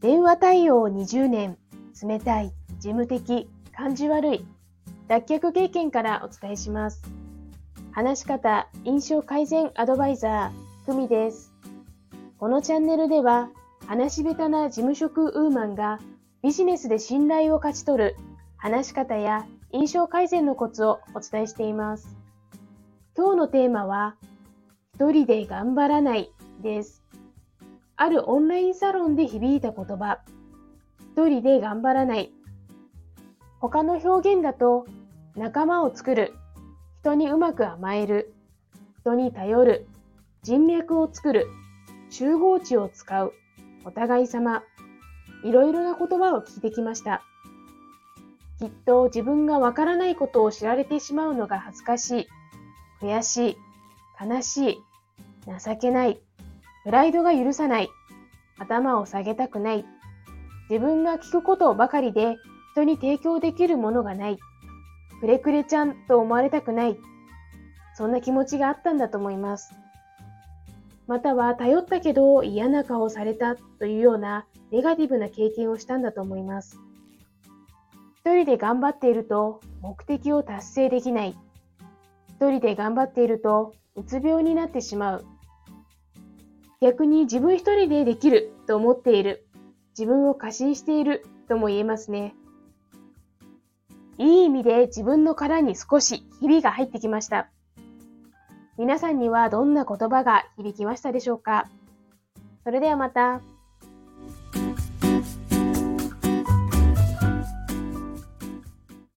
電話対応20年、冷たい、事務的、感じ悪い、脱却経験からお伝えします。話し方、印象改善アドバイザー、ふみです。このチャンネルでは、話し下手な事務職ウーマンがビジネスで信頼を勝ち取る話し方や印象改善のコツをお伝えしています。今日のテーマは、一人で頑張らないです。あるオンラインサロンで響いた言葉、一人で頑張らない。他の表現だと、仲間を作る、人にうまく甘える、人に頼る、人脈を作る、集合値を使う、お互い様、いろいろな言葉を聞いてきました。きっと自分がわからないことを知られてしまうのが恥ずかしい、悔しい、悲しい、情けない、プライドが許さない。頭を下げたくない。自分が聞くことばかりで人に提供できるものがない。くれくれちゃんと思われたくない。そんな気持ちがあったんだと思います。または頼ったけど嫌な顔をされたというようなネガティブな経験をしたんだと思います。一人で頑張っていると目的を達成できない。一人で頑張っているとうつ病になってしまう。逆に自分一人でできると思っている。自分を過信しているとも言えますね。いい意味で自分の殻に少しひびが入ってきました。皆さんにはどんな言葉が響きましたでしょうか？それではまた。